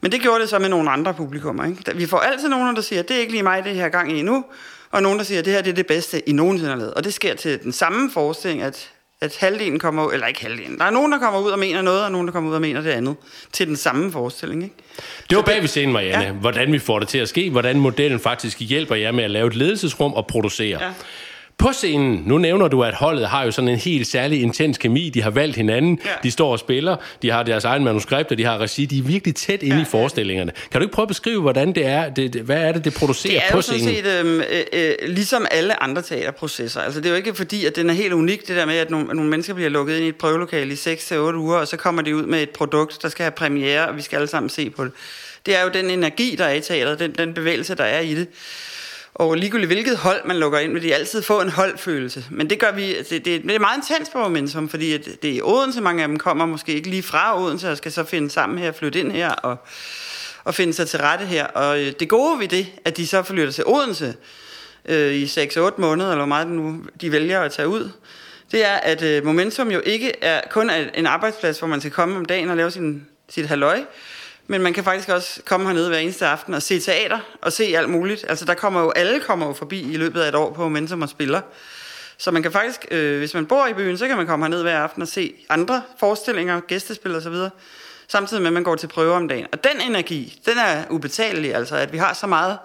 Men det gjorde det så med nogle andre publikummer. Ikke? Vi får altid nogen, der siger, at det er ikke lige mig, det her gang i endnu og nogen, der siger, at det her det er det bedste, I nogensinde har lavet. Og det sker til den samme forestilling, at, at halvdelen kommer eller ikke halvdelen, der er nogen, der kommer ud og mener noget, og nogen, der kommer ud og mener det andet, til den samme forestilling. Ikke? Det var bag ved scenen, Marianne, ja. hvordan vi får det til at ske, hvordan modellen faktisk hjælper jer med at lave et ledelsesrum og producere. Ja. På scenen, nu nævner du, at holdet har jo sådan en helt særlig intens kemi. De har valgt hinanden, ja. de står og spiller, de har deres egen manuskripter, de har regi, de er virkelig tæt inde ja, i forestillingerne. Kan du ikke prøve at beskrive, hvordan det er, det, det, hvad er det, det producerer på scenen? Det er jo sådan set øh, øh, ligesom alle andre teaterprocesser. Altså det er jo ikke fordi, at den er helt unik, det der med, at nogle, nogle mennesker bliver lukket ind i et prøvelokale i 6-8 uger, og så kommer de ud med et produkt, der skal have premiere, og vi skal alle sammen se på det. Det er jo den energi, der er i teateret, den, den bevægelse, der er i det. Og ligegyldigt hvilket hold man lukker ind, vil de altid få en holdfølelse. Men det gør vi, det, det, det er meget intens på Momentum, fordi at det er i Odense, mange af dem kommer måske ikke lige fra Odense, og skal så finde sammen her, flytte ind her, og, og finde sig til rette her. Og øh, det gode ved det, at de så flytter til Odense øh, i 6-8 måneder, eller hvor meget nu de vælger at tage ud, det er, at øh, Momentum jo ikke er kun en arbejdsplads, hvor man skal komme om dagen og lave sin, sit halløj, men man kan faktisk også komme hernede hver eneste aften og se teater og se alt muligt. Altså der kommer jo, alle kommer jo forbi i løbet af et år på Momentum og spiller. Så man kan faktisk, øh, hvis man bor i byen, så kan man komme herned hver aften og se andre forestillinger, gæstespil og så videre. Samtidig med, at man går til prøve om dagen. Og den energi, den er ubetalelig, altså at vi har så meget,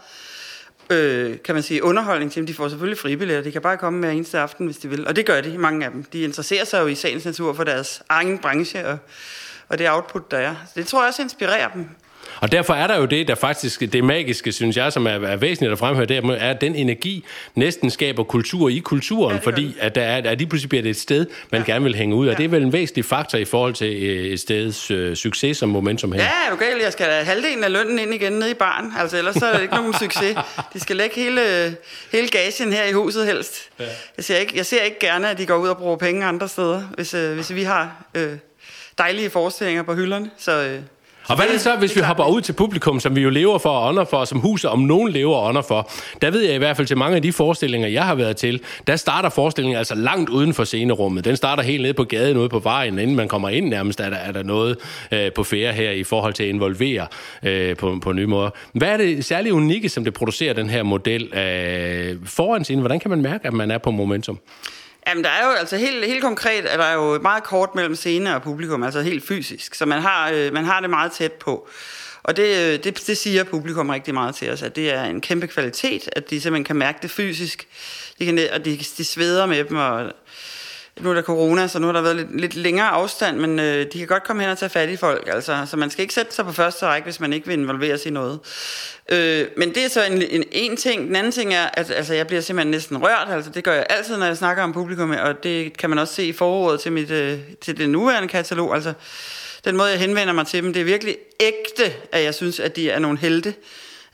øh, kan man sige, underholdning til dem. De får selvfølgelig fribilletter, de kan bare komme hver eneste aften, hvis de vil. Og det gør de, mange af dem. De interesserer sig jo i sagens natur for deres egen branche, og og det output, der er. Så det tror jeg også inspirerer dem. Og derfor er der jo det, der faktisk, det magiske, synes jeg, som er, er væsentligt at fremhøre, det er, at den energi næsten skaber kultur i kulturen, ja, fordi at der er, at lige pludselig bliver det et sted, man ja. gerne vil hænge ud af. Ja. Det er vel en væsentlig faktor i forhold til øh, et steds øh, succes som momentum her. Ja, er du galt? Jeg skal have halvdelen af lønnen ind igen nede i baren. Altså ellers så er det ikke nogen <laughs> succes. De skal lægge hele, hele gagen her i huset helst. Ja. Jeg, ser ikke, jeg ser ikke gerne, at de går ud og bruger penge andre steder, hvis, øh, hvis vi har... Øh, dejlige forestillinger på hylderne. Så, øh, og hvad er det så, hvis vi hopper ud til publikum, som vi jo lever for og ånder for, og som huset om nogen lever og ånder for? Der ved jeg i hvert fald til mange af de forestillinger, jeg har været til, der starter forestillingen altså langt uden for scenerummet. Den starter helt nede på gaden, ude på vejen, inden man kommer ind nærmest, er der, er der noget øh, på færre her i forhold til at involvere øh, på, på nye måder. Hvad er det særligt unikke, som det producerer den her model øh, foran scenen? Hvordan kan man mærke, at man er på momentum? Jamen, der er jo altså helt, helt konkret, er der jo meget kort mellem scene og publikum, altså helt fysisk. Så man har, øh, man har det meget tæt på. Og det, øh, det, det siger publikum rigtig meget til os, at det er en kæmpe kvalitet, at de simpelthen kan mærke det fysisk. De kan, og de, de sveder med dem, og nu er der corona, så nu har der været lidt, lidt længere afstand, men øh, de kan godt komme hen og tage fat i folk. Altså, så man skal ikke sætte sig på første række, hvis man ikke vil involvere sig i noget. Øh, men det er så en, en, en ting. Den anden ting er, at altså, jeg bliver simpelthen næsten rørt. Altså, det gør jeg altid, når jeg snakker om publikum, og det kan man også se i forordet til, mit, øh, til det nuværende katalog. Altså, den måde, jeg henvender mig til dem, det er virkelig ægte, at jeg synes, at de er nogle helte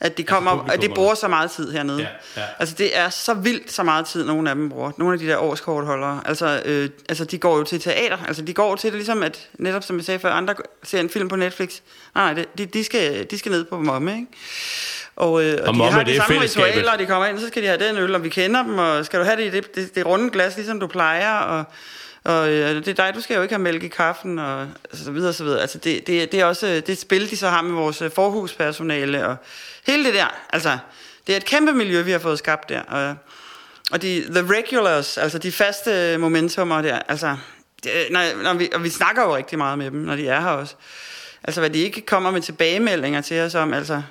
at de kommer, altså, at de bruger så meget tid hernede. Ja, ja. Altså det er så vildt så meget tid, nogle af dem bruger. Nogle af de der årskortholdere. Altså, øh, altså de går jo til teater. Altså de går til det ligesom, at netop som jeg sagde før, andre ser en film på Netflix. Nej, nej, de, de, skal, de skal ned på momme, ikke? Og, øh, og, Og de har det de samme fællesskabet. ritualer, og de kommer ind, så skal de have den øl, og vi kender dem, og skal du have det i det, det, det runde glas, ligesom du plejer, og, og øh, det er dig, du skal jo ikke have mælk i kaffen, og så videre, så videre. Altså det, det, det er også øh, det spil, de så har med vores øh, forhuspersonale, og hele det der, altså det er et kæmpe miljø, vi har fået skabt der, og, og de, the regulars, altså de faste øh, momentummer der, altså, det, når, når vi, og vi snakker jo rigtig meget med dem, når de er her også. Altså, hvad de ikke kommer med tilbagemeldinger til os om, altså,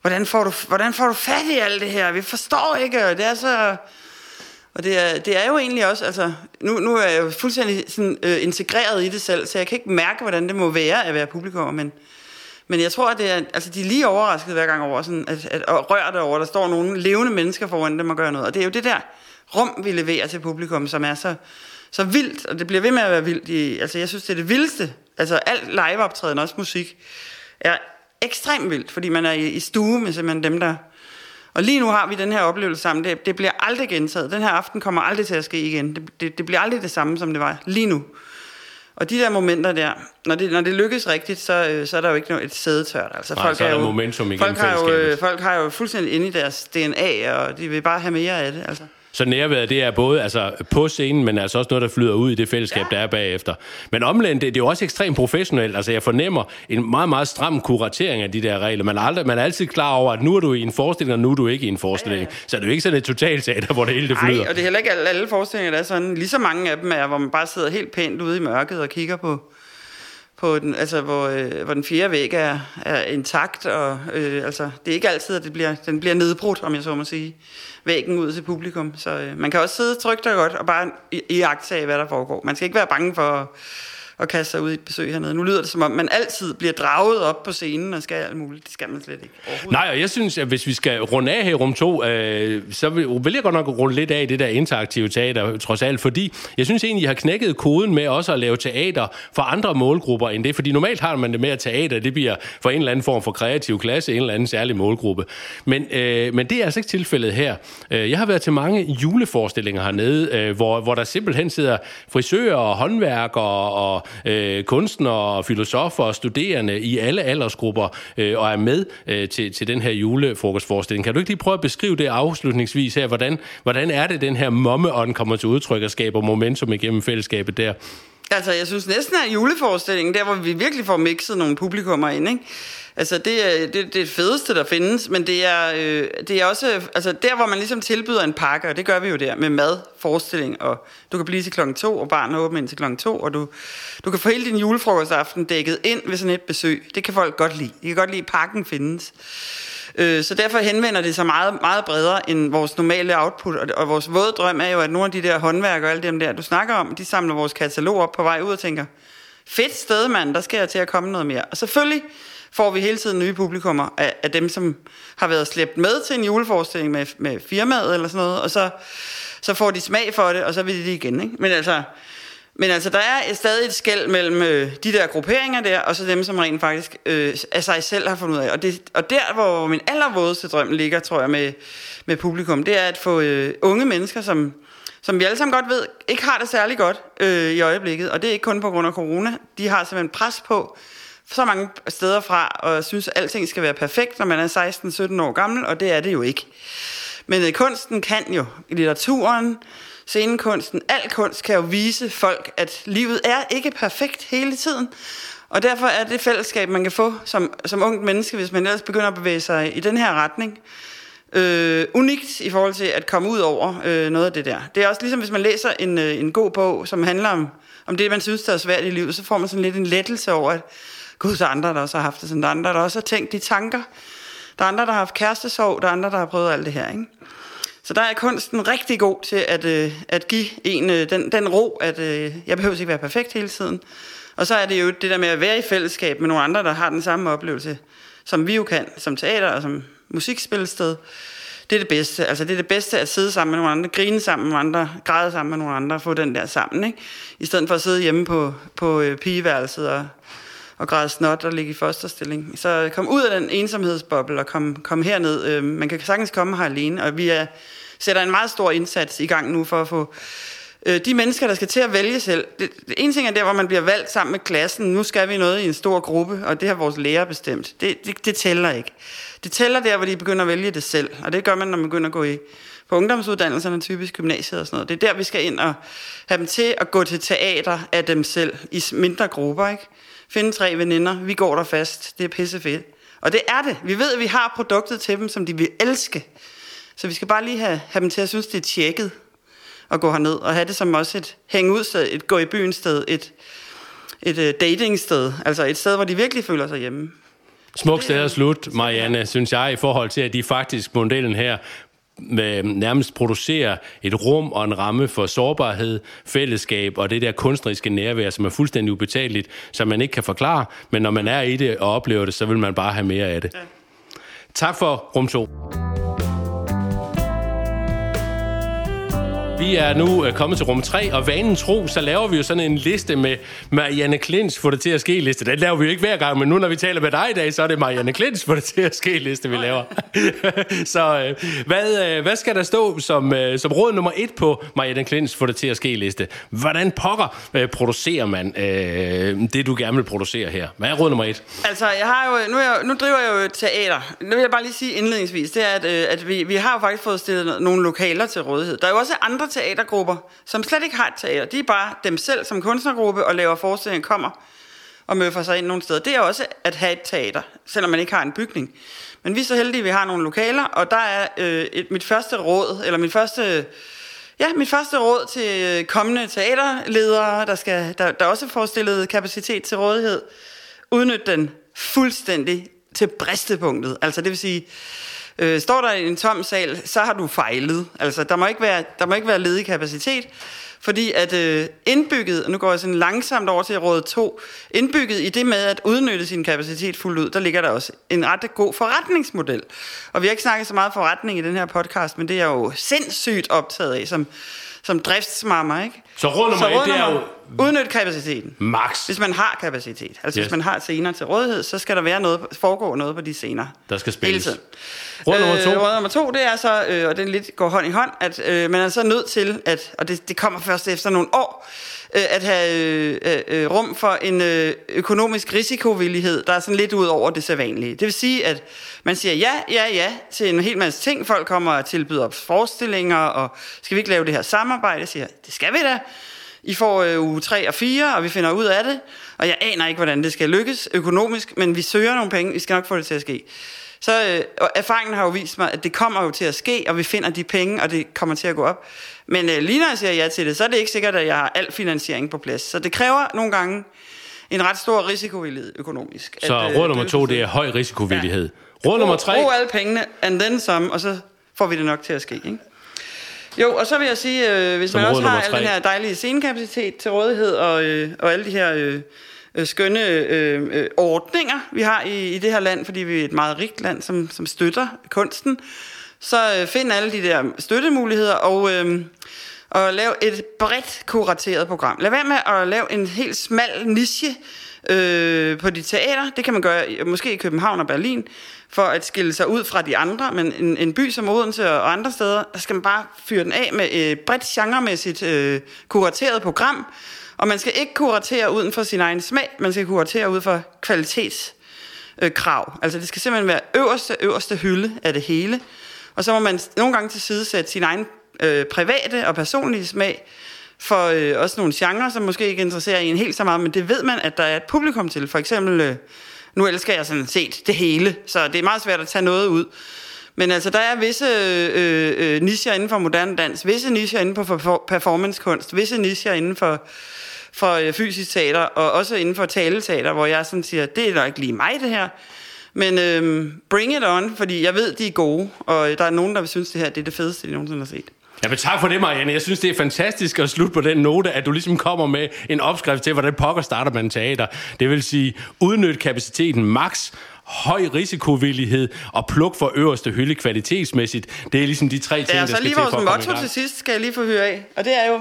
hvordan får du, hvordan får du fat i alt det her? Vi forstår ikke, og det er så... Og det er, det er jo egentlig også, altså, nu, nu er jeg jo fuldstændig sådan, øh, integreret i det selv, så jeg kan ikke mærke, hvordan det må være at være publikum, men, men jeg tror, at det er, altså, de er lige overrasket hver gang over, sådan, at, at, og rørt over, der står nogle levende mennesker foran dem og gør noget. Og det er jo det der rum, vi leverer til publikum, som er så, så vildt, og det bliver ved med at være vildt. I, altså, jeg synes, det er det vildeste. Altså, alt liveoptræden, også musik, er ekstremt vildt, fordi man er i, i stue med simpelthen dem, der... Og lige nu har vi den her oplevelse sammen. Det, det bliver aldrig gentaget. Den her aften kommer aldrig til at ske igen. Det, det, det bliver aldrig det samme, som det var lige nu. Og de der momenter der, når det, når det lykkes rigtigt, så, øh, så er der jo ikke noget, et sædetørt. Altså, Nej, så er der momentum igennem folk har, jo, øh, folk har jo fuldstændig inde i deres DNA, og de vil bare have mere af det. Altså. Så nærværet, det er både altså, på scenen, men altså også noget, der flyder ud i det fællesskab, ja. der er bagefter. Men omvendt, det, det er jo også ekstremt professionelt. Altså, jeg fornemmer en meget, meget stram kuratering af de der regler. Man er, aldrig, man er altid klar over, at nu er du i en forestilling, og nu er du ikke i en forestilling. Ja, ja. Så det er jo ikke sådan et totalteater, hvor det hele det flyder. Nej, og det er heller ikke alle, alle forestillinger, der er sådan. Lige så mange af dem er, hvor man bare sidder helt pænt ude i mørket og kigger på, på den, altså hvor, øh, hvor den fjerde væg er, er intakt, og øh, altså, det er ikke altid, at det bliver, den bliver nedbrudt, om jeg så må sige, væggen ud til publikum. Så øh, man kan også sidde trygt og godt og bare i, i af, hvad der foregår. Man skal ikke være bange for at, at kaste sig ud i et besøg hernede. Nu lyder det som om, man altid bliver draget op på scenen og skal alt muligt. Det skal man slet ikke. Nej, og jeg synes, at hvis vi skal runde af her i rum 2, øh, så vil, vil jeg godt nok runde lidt af det der interaktive teater, trods alt, fordi jeg synes egentlig, I har knækket koden med også at lave teater for andre målgrupper end det, fordi normalt har man det med at teater, det bliver for en eller anden form for kreativ klasse, en eller anden særlig målgruppe. Men, øh, men det er altså ikke tilfældet her. Øh, jeg har været til mange juleforestillinger hernede, øh, hvor, hvor der simpelthen sidder frisører og håndværkere og øh, kunstnere og filosofer og studerende i alle aldersgrupper øh, og er med øh, til, til den her julefrokostforestilling. Kan du ikke lige prøve at beskrive det afslutningsvis her? Hvordan, hvordan er det, den her mommeånd kommer til udtryk og skaber momentum igennem fællesskabet der? Altså, jeg synes næsten, at juleforestillingen, der hvor vi virkelig får mixet nogle publikummer ind, ikke? Altså, det er det, det, fedeste, der findes, men det er, øh, det er også, altså der, hvor man ligesom tilbyder en pakke, og det gør vi jo der, med mad, forestilling, og du kan blive til klokken to, og barnet åbner ind til klokken to, og du, du kan få hele din julefrokostaften dækket ind ved sådan et besøg. Det kan folk godt lide. De kan godt lide, at pakken findes. Øh, Så derfor henvender det sig meget, meget bredere end vores normale output. Og, og vores våde drøm er jo, at nogle af de der håndværkere og alle dem der, du snakker om, de samler vores katalog op på vej ud og tænker, fedt sted, mand, der skal jeg til at komme noget mere. Og selvfølgelig får vi hele tiden nye publikummer af, af dem, som har været slæbt med til en juleforestilling med, med firmaet eller sådan noget, og så, så får de smag for det, og så vil de det igen. Ikke? Men altså, men altså, der er stadig et skæld mellem øh, de der grupperinger der, og så dem, som rent faktisk øh, af sig selv har fundet ud af. Og, det, og der, hvor min allervådeste drøm ligger, tror jeg, med, med publikum, det er at få øh, unge mennesker, som, som vi alle sammen godt ved, ikke har det særlig godt øh, i øjeblikket. Og det er ikke kun på grund af corona. De har simpelthen pres på så mange steder fra, og synes, at alting skal være perfekt, når man er 16-17 år gammel, og det er det jo ikke. Men øh, kunsten kan jo, i litteraturen, scenekunsten, al kunst kan jo vise folk, at livet er ikke perfekt hele tiden. Og derfor er det fællesskab, man kan få som, som ungt menneske, hvis man ellers begynder at bevæge sig i den her retning, øh, unikt i forhold til at komme ud over øh, noget af det der. Det er også ligesom, hvis man læser en, øh, en god bog, som handler om, om det, man synes, der er svært i livet, så får man sådan lidt en lettelse over, at gud, der er andre, der også har haft det sådan. Der er andre, der også har tænkt de tanker. Der er andre, der har haft kærestesorg. Der er andre, der har prøvet alt det her, ikke? Så der er kunsten rigtig god til at, øh, at give en øh, den, den ro, at øh, jeg behøver ikke være perfekt hele tiden. Og så er det jo det der med at være i fællesskab med nogle andre, der har den samme oplevelse, som vi jo kan, som teater og som musikspilsted. Det er det bedste. Altså det er det bedste at sidde sammen med nogle andre, grine sammen med nogle andre, græde sammen med nogle andre, få den der sammen, ikke? I stedet for at sidde hjemme på, på øh, pigeværelset og, og græde snot og ligge i fosterstilling. Så kom ud af den ensomhedsboble og kom, kom herned. Øh, man kan sagtens komme her alene, og vi er, sætter en meget stor indsats i gang nu for at få øh, de mennesker, der skal til at vælge selv. Det, det ene ting er der, hvor man bliver valgt sammen med klassen. Nu skal vi noget i en stor gruppe, og det har vores lærer bestemt. Det, det, det tæller ikke. Det tæller der, hvor de begynder at vælge det selv, og det gør man, når man begynder at gå i på ungdomsuddannelserne, typisk gymnasiet og sådan noget. Det er der, vi skal ind og have dem til at gå til teater af dem selv, i mindre grupper, ikke? Finde tre veninder, vi går der fast, det er pisse fedt. Og det er det. Vi ved, at vi har produktet til dem, som de vil elske. Så vi skal bare lige have, have dem til at synes, det er tjekket at gå herned, og have det som også et hænge ud sted, et gå i byen sted, et, et uh, dating sted, altså et sted, hvor de virkelig føler sig hjemme. Smuk sted at slut, Marianne, synes jeg, i forhold til, at de faktisk modellen her nærmest producerer et rum og en ramme for sårbarhed, fællesskab og det der kunstneriske nærvær, som er fuldstændig ubetaleligt, som man ikke kan forklare, men når man er i det og oplever det, så vil man bare have mere af det. Ja. Tak for rum 2. Vi er nu øh, kommet til rum 3, og vanen tro, så laver vi jo sådan en liste med Marianne Klins for det til at ske liste. Den laver vi jo ikke hver gang, men nu når vi taler med dig i dag, så er det Marianne Klins for det til at ske liste, vi laver. <laughs> så øh, hvad, øh, hvad skal der stå som, som råd nummer et på Marianne Klins for det til at ske liste? Hvordan pokker producerer man øh, det, du gerne vil producere her? Hvad er råd nummer et? Altså, jeg har jo, nu, jeg, nu driver jeg jo et teater. Nu vil jeg bare lige sige indledningsvis, det er, at, at vi, vi har jo faktisk fået stillet nogle lokaler til rådighed. Der er jo også andre teatergrupper, som slet ikke har et teater. De er bare dem selv som kunstnergruppe og laver forestillinger, kommer og møffer sig ind nogle steder. Det er også at have et teater, selvom man ikke har en bygning. Men vi er så heldige, at vi har nogle lokaler, og der er øh, et, mit første råd, eller mit første, ja, mit første råd til kommende teaterledere, der, skal, der, der også får stillet kapacitet til rådighed. Udnyt den fuldstændig til bristepunktet. Altså det vil sige, Øh, står der i en tom sal, så har du fejlet. Altså, der må ikke være, der må ikke være ledig kapacitet, fordi at øh, indbygget, nu går jeg sådan langsomt over til råd 2, indbygget i det med at udnytte sin kapacitet fuldt ud, der ligger der også en ret god forretningsmodel. Og vi har ikke snakket så meget forretning i den her podcast, men det er jeg jo sindssygt optaget af, som, som driftsmammer, ikke? Så råd nummer et, det er jo... Udnyt kapaciteten. Max. Hvis man har kapacitet. Altså yes. hvis man har scener til rådighed, så skal der være noget, foregå noget på de scener. Der skal spilles. Hele tiden. Råd nummer to. Øh, råd nummer to, det er så, øh, og det lidt går hånd i hånd, at øh, man er så nødt til, at, og det, det kommer først efter nogle år, øh, at have øh, øh, rum for en øh, økonomisk risikovillighed, der er sådan lidt ud over det sædvanlige. Det vil sige, at man siger ja, ja, ja til en hel masse ting. Folk kommer og tilbyder forestillinger, og skal vi ikke lave det her samarbejde? Jeg siger, det skal vi da. I får øh, uge 3 og 4, og vi finder ud af det. Og jeg aner ikke, hvordan det skal lykkes økonomisk, men vi søger nogle penge. Vi skal nok få det til at ske. Så øh, og erfaringen har jo vist mig, at det kommer jo til at ske, og vi finder de penge, og det kommer til at gå op. Men øh, lige når jeg siger ja til det, så er det ikke sikkert, at jeg har al finansiering på plads. Så det kræver nogle gange en ret stor risikovillighed økonomisk. Så at, øh, råd nummer to, det er høj risikovillighed. Ja. Råd nummer tre... Brug alle pengene, and then some, og så får vi det nok til at ske, ikke? Jo, og så vil jeg sige, øh, hvis Som man også har al den her dejlige scenekapacitet til rådighed, og, øh, og alle de her øh, øh, skønne øh, øh, ordninger, vi har i, i det her land, fordi vi er et meget rigt land, som, som støtter kunsten, så øh, find alle de der støttemuligheder, og... Øh, og lav et bredt kurateret program. Lad være med at lave en helt smal niche øh, på de teater. Det kan man gøre måske i København og Berlin for at skille sig ud fra de andre, men en, en by som Odense og andre steder, der skal man bare fyre den af med et bredt genremæssigt øh, kurateret program, og man skal ikke kuratere uden for sin egen smag, man skal kuratere ud for kvalitetskrav. Øh, altså det skal simpelthen være øverste, øverste hylde af det hele, og så må man nogle gange til side sætte sin egen øh, private og personlige smag, for øh, også nogle genrer, som måske ikke interesserer en helt så meget, men det ved man, at der er et publikum til. For eksempel øh, nu elsker jeg sådan set det hele, så det er meget svært at tage noget ud. Men altså, der er visse øh, øh, nischer inden for moderne dans, visse nischer inden for performancekunst, visse nischer inden for, for øh, fysisk teater, og også inden for taleteater, hvor jeg sådan siger, det er ikke lige mig det her. Men øh, bring it on, fordi jeg ved, de er gode, og der er nogen, der vil synes, det her det er det fedeste, de nogensinde har set. Ja, men tak for det, Marianne. Jeg synes, det er fantastisk at slutte på den note, at du ligesom kommer med en opskrift til, hvordan pokker starter man teater. Det vil sige, udnyt kapaciteten max, høj risikovillighed og pluk for øverste hylde kvalitetsmæssigt. Det er ligesom de tre ting, ja, der skal til for at komme motto til sidst skal jeg lige få høre af. Og det er jo,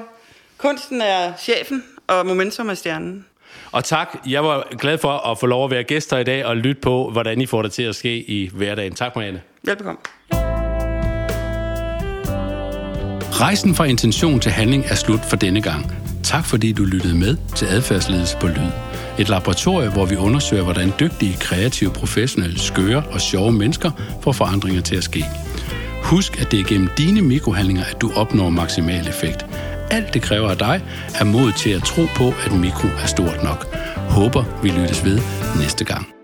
kunsten er chefen, og momentum er stjernen. Og tak. Jeg var glad for at få lov at være gæster i dag og lytte på, hvordan I får det til at ske i hverdagen. Tak, Marianne. Velbekomme. Rejsen fra intention til handling er slut for denne gang. Tak fordi du lyttede med til Adfærdsledelse på Lyd. Et laboratorie, hvor vi undersøger, hvordan dygtige, kreative, professionelle, skøre og sjove mennesker får forandringer til at ske. Husk, at det er gennem dine mikrohandlinger, at du opnår maksimal effekt. Alt det kræver af dig er mod til at tro på, at mikro er stort nok. Håber, vi lyttes ved næste gang.